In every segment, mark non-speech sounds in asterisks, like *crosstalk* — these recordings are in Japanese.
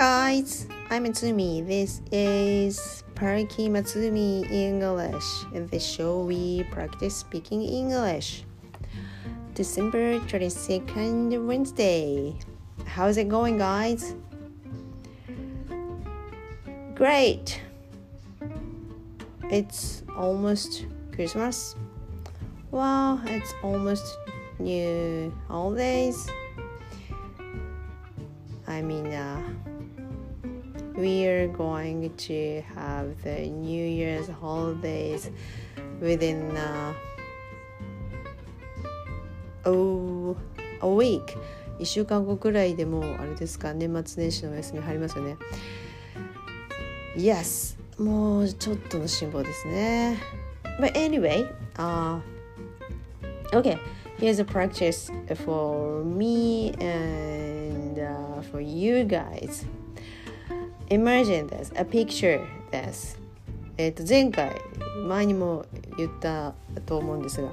guys, I'm Matsumi. This is Parky Matsumi English. In this show, we practice speaking English. December 22nd, Wednesday. How's it going, guys? Great! It's almost Christmas. Well, it's almost new holidays. I mean, uh, we are going to have the New Year's holidays within uh, oh, a week 1週間後くらいでもうあれですか年末年始のお休み入りますよね Yes もうちょっとの辛抱ですね But anyway、uh, Okay here's a practice for me and、uh, for you guys Imagine this a picture ですえっ、と前回前にも言ったと思うんですが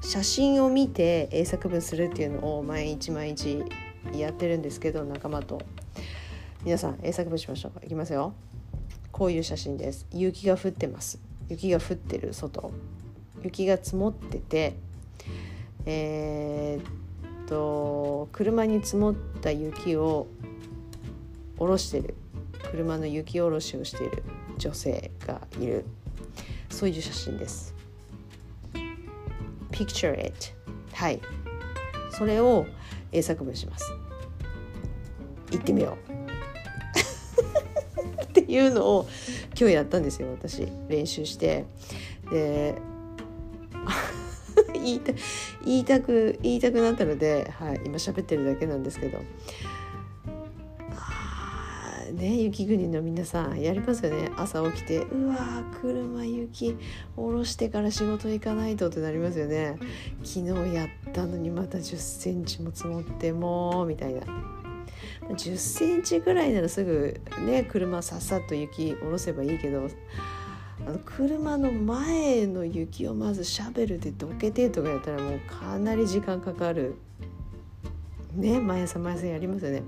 写真を見て英作文するっていうのを毎日毎日やってるんですけど仲間と。皆さん英作文しましょう。いきますよ。こういう写真です。雪が降ってます。雪が降ってる外。雪が積もっててえー、っと車に積もった雪を下ろしてる。車の雪下ろしをしている女性がいる。そういう写真です。Picture it はい。それを英作文します。行ってみよう。*laughs* っていうのを今日やったんですよ私。練習して。で *laughs* 言いた言いたく言いたくなったので、はい、今喋ってるだけなんですけど。ね雪国の皆さんやりますよね。朝起きてうわ車雪下ろしてから仕事行かないとってなりますよね。昨日やったのにまた1 0センチも積もってもうみたいな。1 0センチぐらいならすぐね車さっさと雪下ろせばいいけどあの車の前の雪をまずシャベルでどけてとかやったらもうかなり時間かかる。ね毎朝毎朝やりますよね。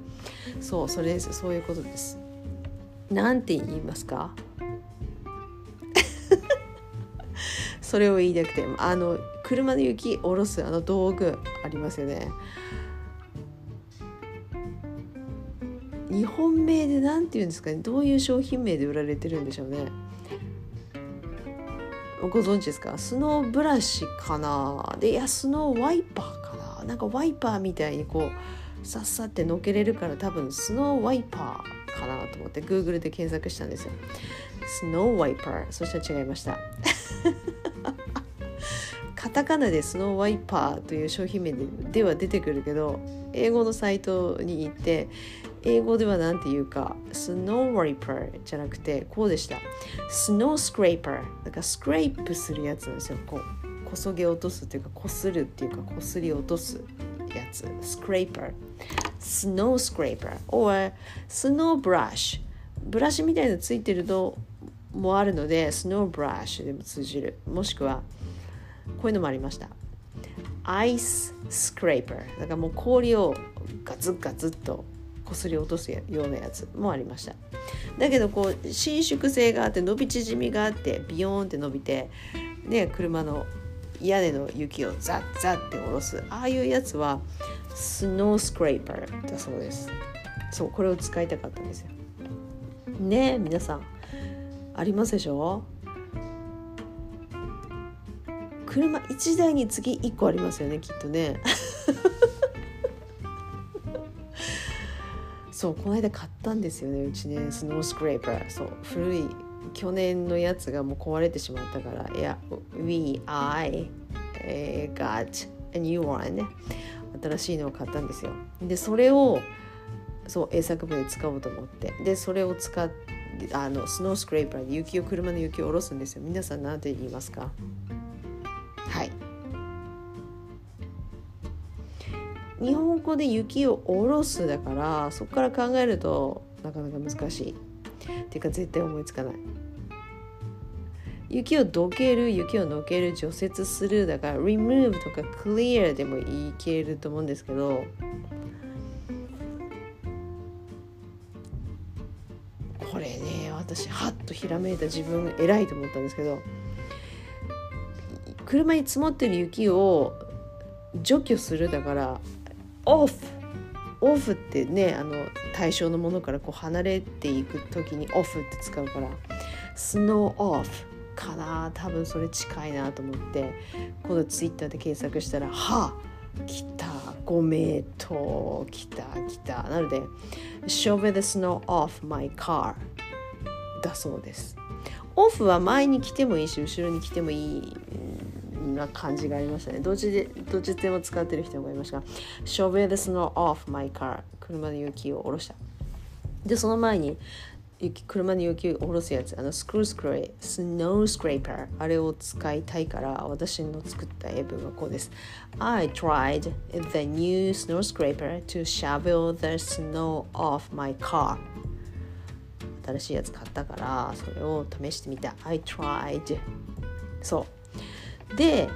そうそれですそういうことです。なんて言いますか？*laughs* それを言いたくてあの車の雪下ろすあの道具ありますよね。日本名で何て言うんですかね？どういう商品名で売られてるんでしょうね？ご存知ですか？スノーブラシかな？でいやスノーワイパーかな？なんかワイパーみたいにこうさっさってのけれるから多分スノーワイパー思って Google で検索したんですよ。スノーワイパーそしたら違いました。*laughs* カタカナでスノーワイパーという商品名では出てくるけど英語のサイトに行って英語では何て言うかスノーワイパーじゃなくてこうでした。スノースクレーパーだからスクレープするやつなんですよ。こうこそげ落とすっていうかこするっていうかこすり落とす。やつ。スクレーパー snow scraper or snow brush ブラシみたいなついてるのもあるので snow brush でも通じる。もしくはこういうのもありました。ice scraper だからもう氷をガツガツっとこすり落とすようなやつもありました。だけどこう伸縮性があって伸び縮みがあってビヨーンって伸びてね車の屋根の雪をザッザッって下ろす。ああいうやつはスノースクレーパーだそうです。そうこれを使いたかったんですよ。ねえ皆さんありますでしょ？車1台につき1個ありますよねきっとね。*laughs* そうこの間買ったんですよねうちねスノースクレーパーそう古い去年のやつがもう壊れてしまったから。いや We I、got a new one ね。新しいのを買ったんですよ。でそれをそう英作文で使おうと思って。でそれを使ってあのスノースクレーパーで雪を車の雪を下ろすんですよ。皆さん何て言いますか？はい。日本語で雪を下ろすだからそこから考えるとなかなか難しい。っていうか絶対思いつかない。雪をどける雪をのける除雪するだから remove とか clear でもいけると思うんですけど。これね私ハッとひらめいた自分偉いと思ったんですけど。車に積もってる雪を除去するだからオフオフってねあの対象のものからこう離れていく時にオフって使うからスノーオフかな。多分それ近いなと思って。今度ツイッターで検索したら「はあ来た。5メートル来た。来た」なので「Shovel the snow off my car」だそうです。オフは前に来てもいいし後ろに来てもいいな感じがありましたね。どっちでどっちでも使ってる人もいましたが Shovel the snow off my car 車の雪を下ろした。でその前に雪車に雪を下ろすやつ。あのスクルースクレイスノースクレーパー。あれを使いたいから私の作った英文はこうです。I tried the new snow scraper to shovel the snow off my car. 新しいやつ買ったからそれを試してみた。I tried. そう。で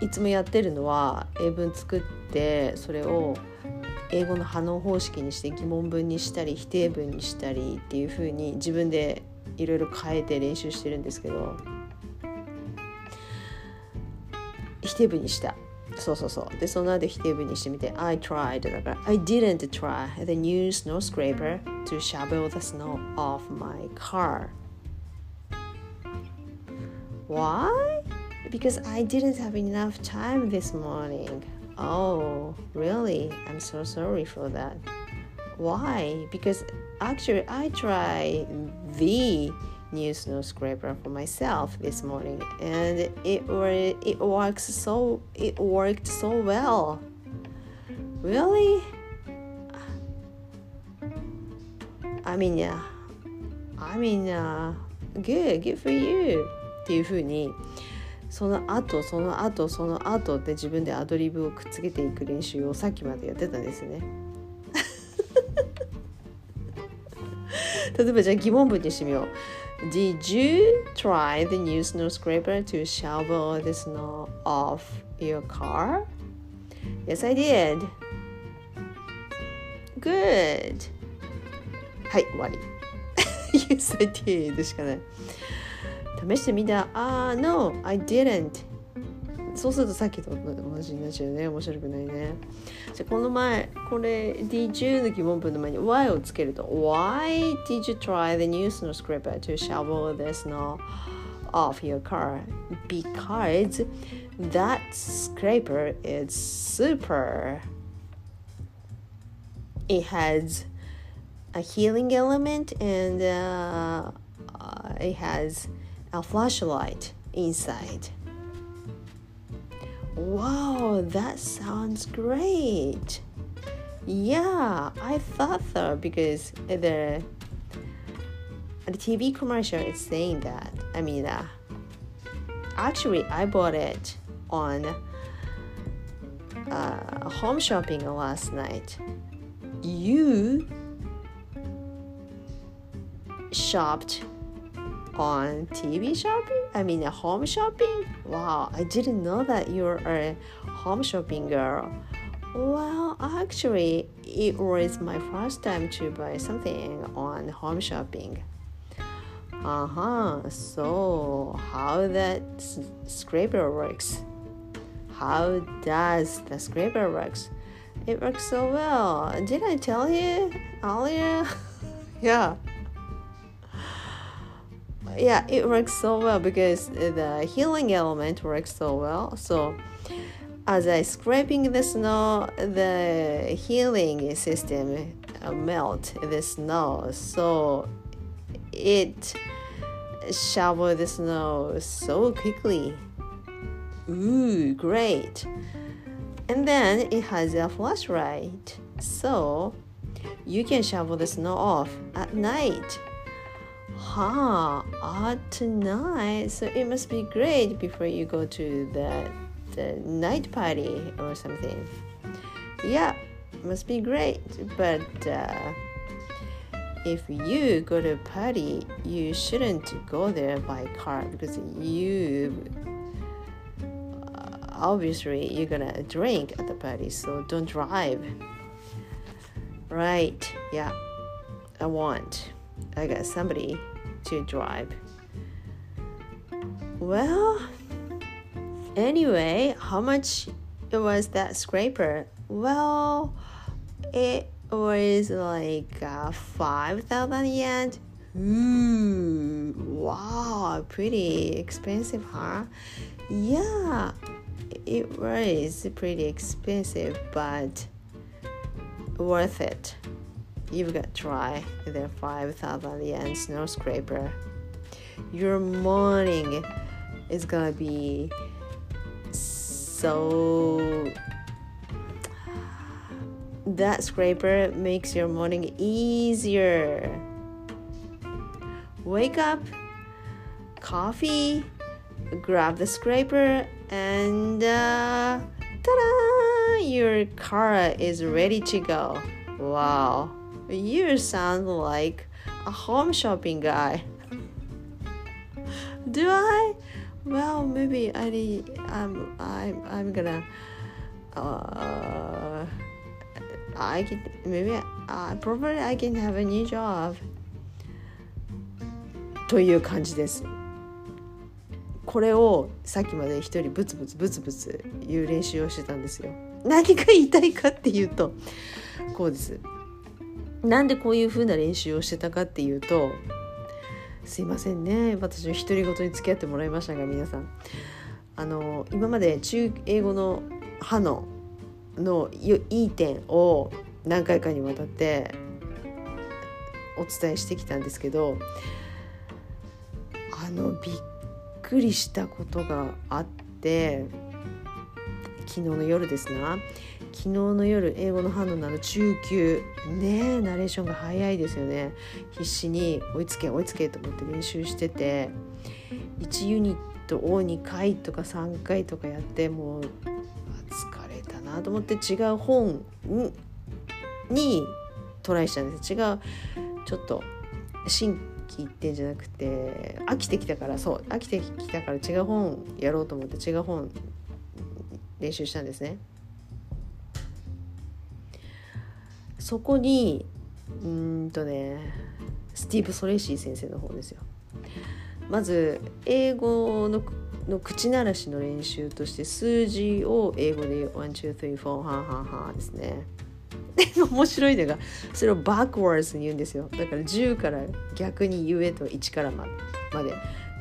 いつもやってるのは英文作ってそれを英語の反応方式にして疑問文にしたり否定文にしたりっていう風に自分でいろいろ変えて練習してるんですけど否定文にしたそうそうそうでその後否定文にしてみて I tried だから I didn't try the new snow scraper to shovel the snow off my car Why? Because I didn't have enough time this morning Oh, really? I'm so sorry for that. Why? Because actually, I tried the new snow scraper for myself this morning, and it it works so it worked so well. Really? I mean, yeah. I mean, uh, good, good for you. っていうふうに その後その後その後って自分でアドリブをくっつけていく練習をさっきまでやってたんですね。例えばじゃあ疑問文にしてみよう。Did you try the new snow scraper to shovel the snow off your car? Yes, I did. Good. はい、終わり。yes, I did しかない。試してみた。あ、uh, No, I didn't. そうするとさっきと同じになっちゃうね。面白くないね。じゃこの前、これ Did you の疑問文の前に Why をつけると Why did you try the new snow scraper to shovel the snow off your car? Because that scraper is super. It has a healing element and uh, uh, it has a flashlight inside. Wow, that sounds great. Yeah, I thought so because the the TV commercial is saying that. I mean, uh, actually, I bought it on uh, home shopping last night. You shopped on TV shopping? I mean, home shopping? Wow, I didn't know that you're a home shopping girl. Well, actually, it was my first time to buy something on home shopping. Uh huh. So, how that scraper works? How does the scraper works? It works so well. Did I tell you earlier? *laughs* yeah yeah it works so well because the healing element works so well. So as i scraping the snow the healing system uh, melt the snow. So it shovel the snow so quickly. Ooh great. And then it has a flashlight. So you can shovel the snow off at night Huh, at tonight. So it must be great before you go to the the night party or something. Yeah, must be great. But uh, if you go to a party, you shouldn't go there by car because you uh, obviously you're gonna drink at the party, so don't drive. Right? Yeah, I want. I got somebody to drive. Well, anyway, how much was that scraper? Well, it was like uh, 5,000 yen. Ooh, wow, pretty expensive, huh? Yeah, it was pretty expensive, but worth it. You've got to try the 5,000 yen snow scraper. Your morning is gonna be so that scraper makes your morning easier. Wake up, coffee, grab the scraper, and uh, ta-da! Your car is ready to go. Wow, you sound like a home shopping guy. Do I? Well, maybe I I'm I'm I'm gonna uh I can maybe uh probably I can have a new job という感じですこれをさっきまで一人ブツブツブツブツ言う練習をしてたんですよ何が言いたいかっていうとこうですなんでこういう風な練習をしてたかっていうとすいませんね。私の独り言に付き合ってもらいましたが皆さん。あの今まで中英語の歯ののいい点を何回かにわたってお伝えしてきたんですけどあのびっくりしたことがあって昨日の夜ですな。昨日の夜英語の反応のあの中級。ねナレーションが早いですよね。必死に追いつけ追いつけと思って練習してて。1ユニットを2回とか3回とかやってもう疲れたなと思って違う本にトライしたんです。違うちょっと新規一点じゃなくて飽きてきたからそう飽きてきたから違う本やろうと思って違う本練習したんですね。そこにうんとねスティーブ・ソレシー先生の方ですよ。まず英語のの口ならしの練習として数字を英語で1、2、3、4、はんはんはんですね。面白いのがそれを backwards に言うんですよ。だから10から逆に言えと1からまで。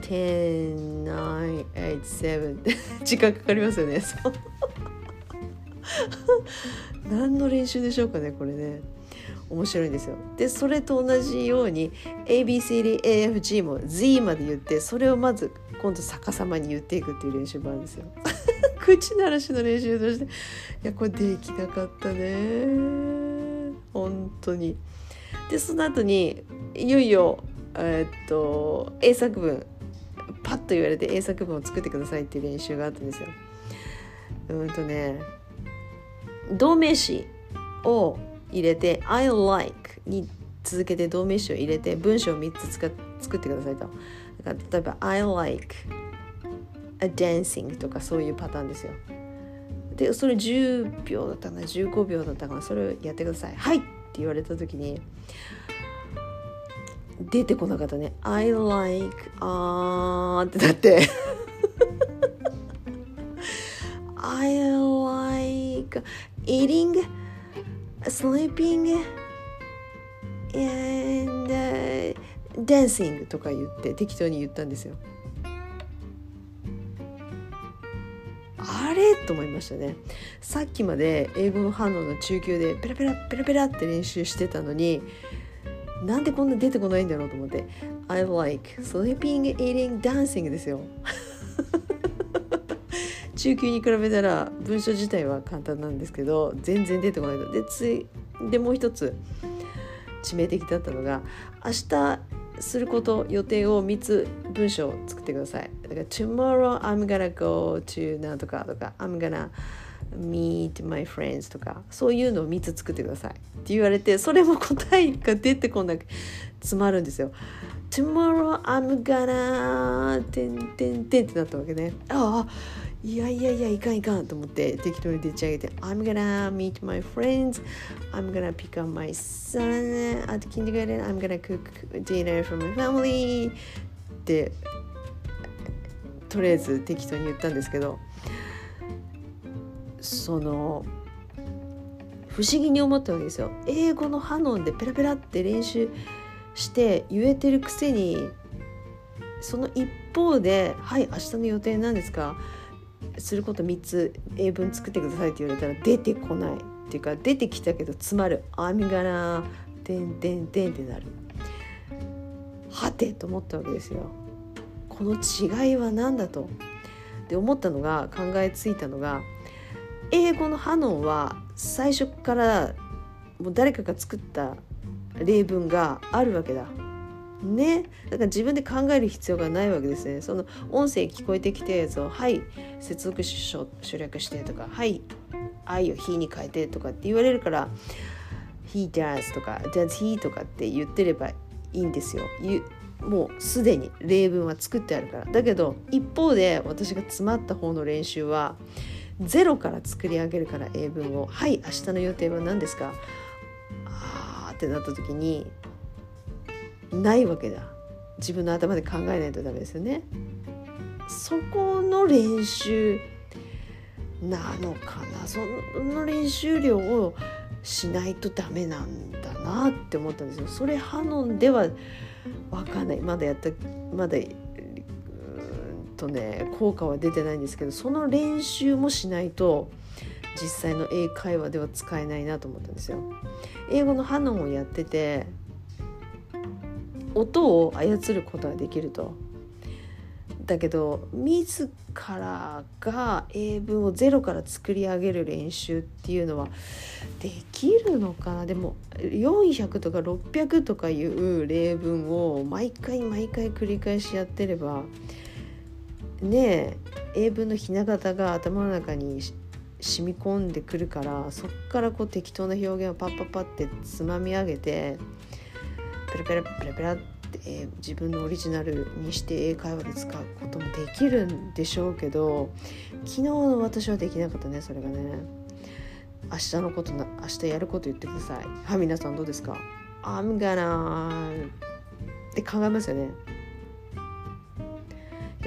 10、9、8、7時間かかりますよね。そう。*laughs* 何の練習でしょうかねこれね。面白いんですよ。でそれと同じように ABCDAFG も Z まで言ってそれをまず今度逆さまに言っていくっていう練習もあるんですよ。*laughs* 口ならしの練習として。いやこれできなかったね。本当に。でその後にいよいよえー、っと英作文パッと言われて英作文を作ってくださいっていう練習があったんですよ。うんとね動名詞を入れて I like に続けて動名詞を入れて文章を3つ作ってくださいと。だから例えば I like a dancing とかそういうパターンですよ。でそれ10秒だったかな15秒だったかなそれをやってください。はいって言われた時に出てこなかったね。I like あーってなって *laughs* I like eating, sleeping, and、uh, dancing とか言って適当に言ったんですよ。あれ？と思いましたね。さっきまで英語の反応の中級でペラペラペラペラって練習してたのになんでこんな出てこないんだろうと思って I like sleeping, eating, dancing ですよ。中級に比べたら文章自体は簡単なんですけど全然出てこないのでついでもう一つ致命的だったのが明日すること予定を3つ文章を作ってください。だから Tomorrow I'm gonna go to なんとかとか I'm gonna meet my friends とかそういうのを3つ作ってくださいって言われてそれも答えが出てこなく詰まるんですよ。Tomorrow I'm gonna てんてんてんってなったわけね。ああいやいやいやいかんいかんと思って適当に出ち上げて I'm gonna meet my friends. I'm gonna pick up my son. at kindergarten I'm gonna cook dinner for my family. ってとりあえず適当に言ったんですけどその不思議に思ったわけですよ。英語のハノンでペラペラって練習して言えてるくせにその一方で「はい明日の予定なんですか?」すること3つ英文作ってくださいって言われたら出てこないっていうか出てきたけど詰まる「あみがな」「てんてんてん」ってなる。はてと思ったわけですよ。この違いは何だと。で思ったのが考えついたのが英語の「ハノン」は最初からもう誰かが作った例文があるわけだ。ね。だから自分で考える必要がないわけですね。その音声聞こえてきてそうはい接続詞省略してとかはい愛を「he」に変えてとかって言われるから「he does」とか「does he」とかって言ってればいいんですよ。もうすでに例文は作ってあるから。だけど一方で私が詰まった方の練習はゼロから作り上げるから英文を「はい明日の予定は何ですか?」あーってなった時にないわけだ。自分の頭で考えないとダメですよね。そこの練習なのかな。その練習量をしないとダメなんだなって思ったんですよ。それハノンでは分かんない。まだやったまだとね効果は出てないんですけどその練習もしないと実際の英会話では使えないなと思ったんですよ。英語のハノンをやってて音を操ることができると。だけど自らが英文をゼロから作り上げる練習っていうのはできるのかなでも400とか600とかいう例文を毎回毎回繰り返しやってればねえ英文のひな形が頭の中に染み込んでくるからそっからこう適当な表現をパッパッパってつまみ上げてペラペラペラペラって、えー、自分のオリジナルにして英会話で使うこともできるんでしょうけど昨日の私はできなかったねそれがね。明日のことな明日やること言ってください。はい皆さんどうですか？I'm gonna って考えますよね。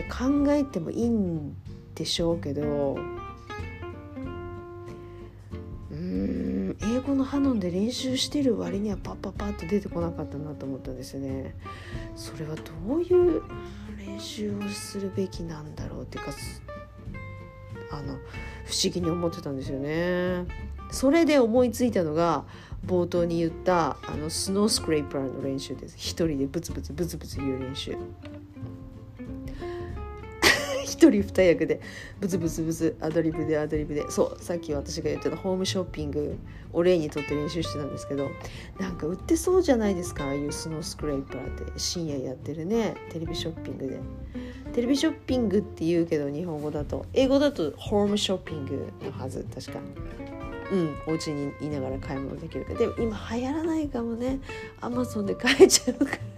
考えてもいいんでしょうけどハノンで練習してる割にはパッパッパッと出てこなかったなと思ったんですよね。それはどういう練習をするべきなんだろうっていうかあの不思議に思ってたんですよね。それで思いついたのが冒頭に言ったあのスノースクレーパーの練習です。一人でブツブツブツブツ言う練習。人二役でブツブツブツアドリブでアドリブで。そうさっき私が言ってたホームショッピングを例にとって練習してたんですけどなんか売ってそうじゃないですかああいうスノースクレーパーって深夜やってるねテレビショッピングで。テレビショッピングって言うけど日本語だと。英語だとホームショッピングのはず確か。うんお家にいながら買い物できるかでも今流行らないかもね。アマゾンで買えちゃうから。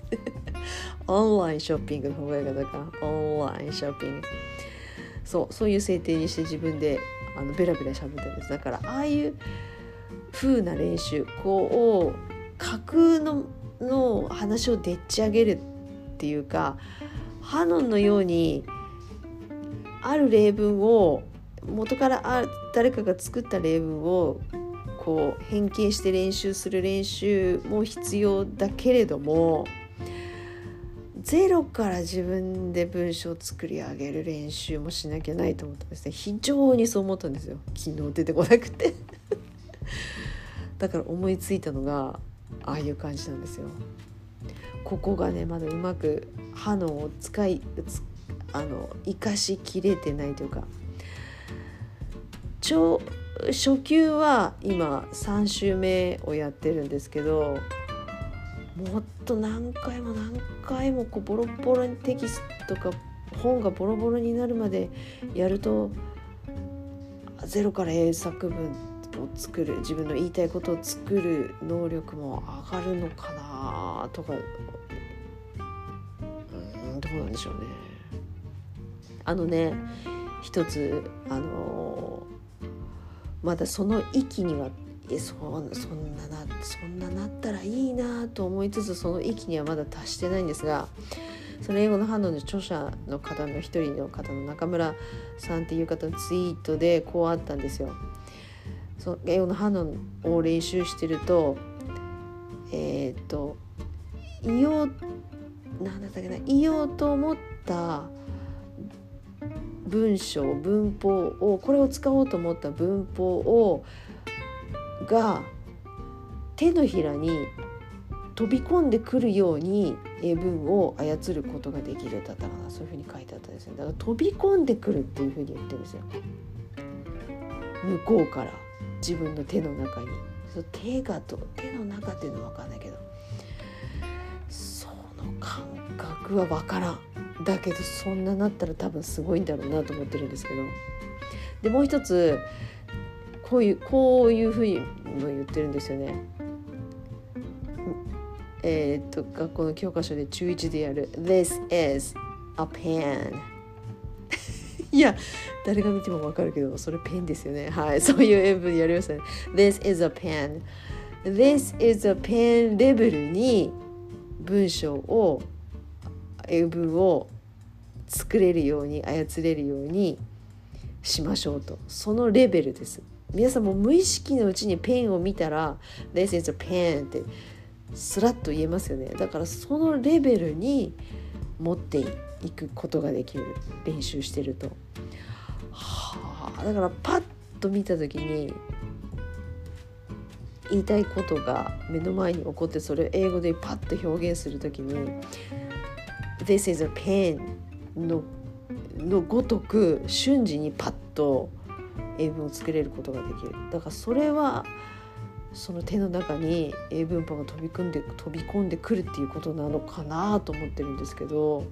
オンラインショッピングの方がいいか。オンラインショッピングそうそういう設定にして自分であのベラベラ喋ってるんです。だからああいう風な練習こう架空のの話をでっち上げるっていうかハノンのようにある例文を元からあ誰かが作った例文をこう変形して練習する練習も必要だけれどもゼロから自分で文章を作り上げる練習もしなきゃないと思ったんですね。非常にそう思ったんですよ。昨日出てこなくて。*laughs* だから思いついたのがああいう感じなんですよ。ここがねまだうまく歯のを使いあの生かしきれてないというか。超初級は今3週目をやってるんですけどもっと何回も何回もこうボロボロにテキストとか本がボロボロになるまでやるとゼロから英作文を作る自分の言いたいことを作る能力も上がるのかなとかうんどうなんでしょうね。あのね一つあのまだその域にはそそんななそんななったらいいなと思いつつその域にはまだ達してないんですがその英語の反応の著者の方の一人の方の中村さんっていう方のツイートでこうあったんですよ。その英語の反応を練習してるとえっ、と言おうなんだったっけな言おうと思った文章文法をこれを使おうと思った文法をが手のひらに飛び込んでくるように英文を操ることができるだったかな。そういうふうに書いてあったんですねだから飛び込んでくるっていうふうに言ってるんですよ。向こうから自分の手の中に。そ手がと手の中っていうのは分かんないけど。その感覚は分からん。だけどそんななったら多分すごいんだろうなと思ってるんですけど。でもう一つこういうこういうふうに言ってるんですよね。えー、っと学校の教科書で中1でやる「This is a pen *laughs*」いや誰が見ても分かるけどそれペンですよね。はいそういう演文やりましたね。This is a pen. This is a pen レベルに文章を英文を作れるように操れるようにしましょうと。そのレベルです。皆さんも無意識のうちにペンを見たら「This is a pen」ってスラッと言えますよねだからそのレベルに持っていくことができる練習してると。はあだからパッと見た時に言いたいことが目の前に起こってそれを英語でパッと表現する時に「This is a pen の」のごとく瞬時にパッと英文を作れることができる。だからそれはその手の中に英文法が飛び込んで飛び込んでくるっていうことなのかなと思ってるんですけど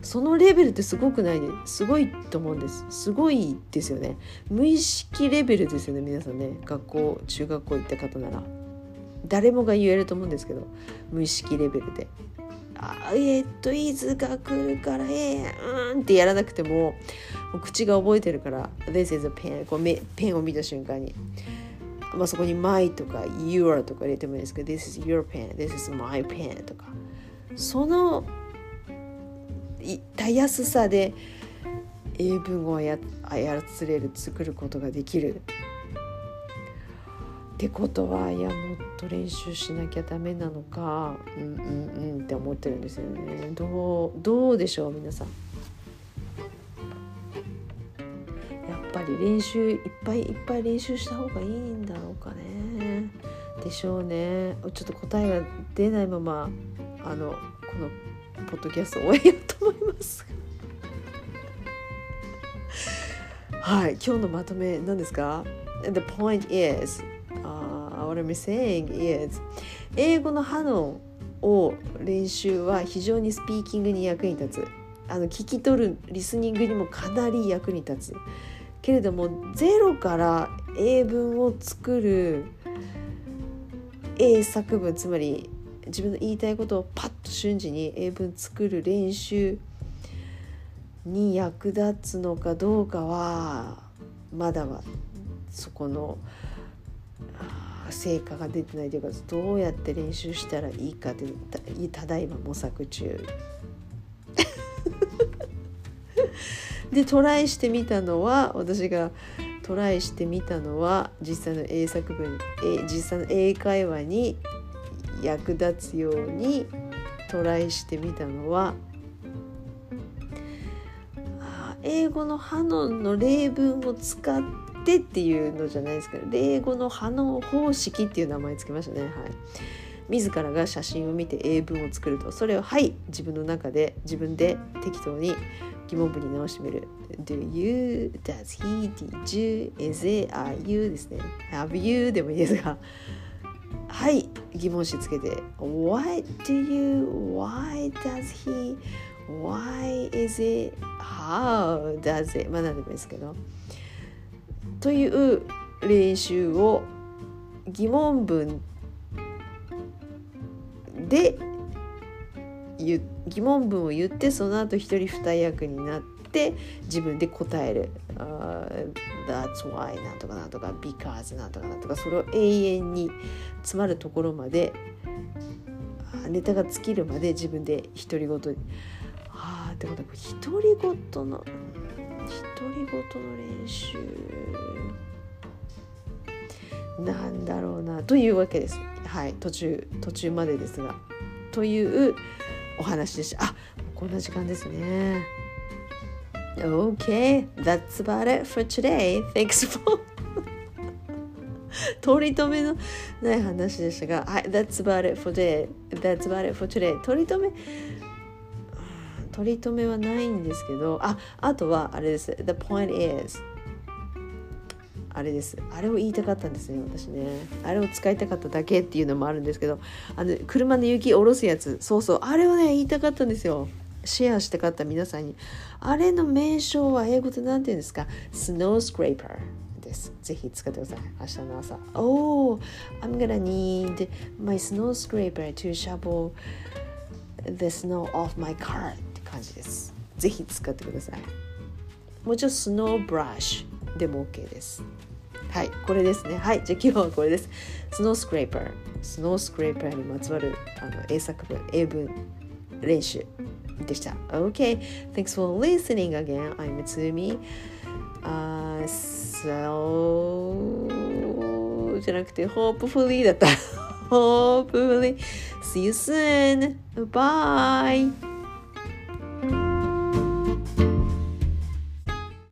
そのレベルってすごくないですごいと思うんです。すごいですよね。無意識レベルですよね皆さんね。学校中学校行った方なら。誰もが言えると思うんですけど無意識レベルで。あえー、っといつが来るからえー、うんってやらなくても口が覚えてるから「This is a pen」こうめペンを見た瞬間に、まあ、そこに「my」とか「your」とか入れてもいいですけど「This is your pen」「This is my pen」とか。そのたやすさで英文をや操れる作ることができる。ってことはいやもっと練習しなきゃダメなのかうんうんうんって思ってるんですよね。どうどうでしょう皆さん。やっぱり練習いっぱいいっぱい練習した方がいいんだろうかね。でしょうね。ちょっと答えが出ないままあのこのポッドキャスト終えようと思います。はい今日のまとめ何ですか？The point is what I'm saying is 英語のハノンを練習は非常にスピーキングに役に立つ。あの聞き取るリスニングにもかなり役に立つ。けれどもゼロから英文を作る英作文つまり自分の言いたいことをパッと瞬時に英文作る練習に役立つのかどうかはまだはそこの成果が出てないというかどうやって練習したらいいかでただいま模索中。*laughs* でトライしてみたのは私がトライしてみたのは実際の英作文実際の英会話に役立つようにトライしてみたのは英語のハノンの例文を使ってっていうのじゃないですけど例語のハノン方式っていう名前つけましたね。はい。自らが写真を見て英文を作るとそれをはい自分の中で自分で適当に疑問文に直してみる。Do you, does he, did you, is it, are you ですね。Have you でもいいですが。はい疑問詞つけて。What do you, why does he, why is it, how does it まあ何でもいいですけどという練習を疑問文で疑問文を言ってその後一人二役になって自分で答える。Uh, That's why なんとかなんとか because なんとかなんとかそれを永遠に詰まるところまでネタが尽きるまで自分で独り言ってことは独り言の独り言の練習なんだろうなというわけですはい途中途中までですがというお話でしたあこんな時間ですね Okay, that's about it for today. Thanks for *laughs* 取り留めのない話でしたが、はい、That's about it for today. That's about it for today. 取り留め、取り留めはないんですけど、あ、あとはあれです。The point is あれです。あれを言いたかったんですね、私ね。あれを使いたかっただけっていうのもあるんですけど、あの車の雪下ろすやつ、そうそう、あれをね、言いたかったんですよ。シェアしたかった皆さんに。あれの名称は英語で何て言うんですか？スノースクレーパーです。ぜひ使ってください。明日の朝。Oh, I'm gonna need my snow scraper to shovel the snow off my car って感じです。ぜひ使ってください。もうちろんスノーブラッシュでも OK です。はい、これですね。はい、じゃあ今日はこれです。スノースクレーパー。スノースクレーパーにまつわるあの英作文、英文練習でした。OK thanks for listening again. I'm Tsumi. Uh, so じゃなくて hopefully だった。*laughs* hopefully. See you soon. Bye.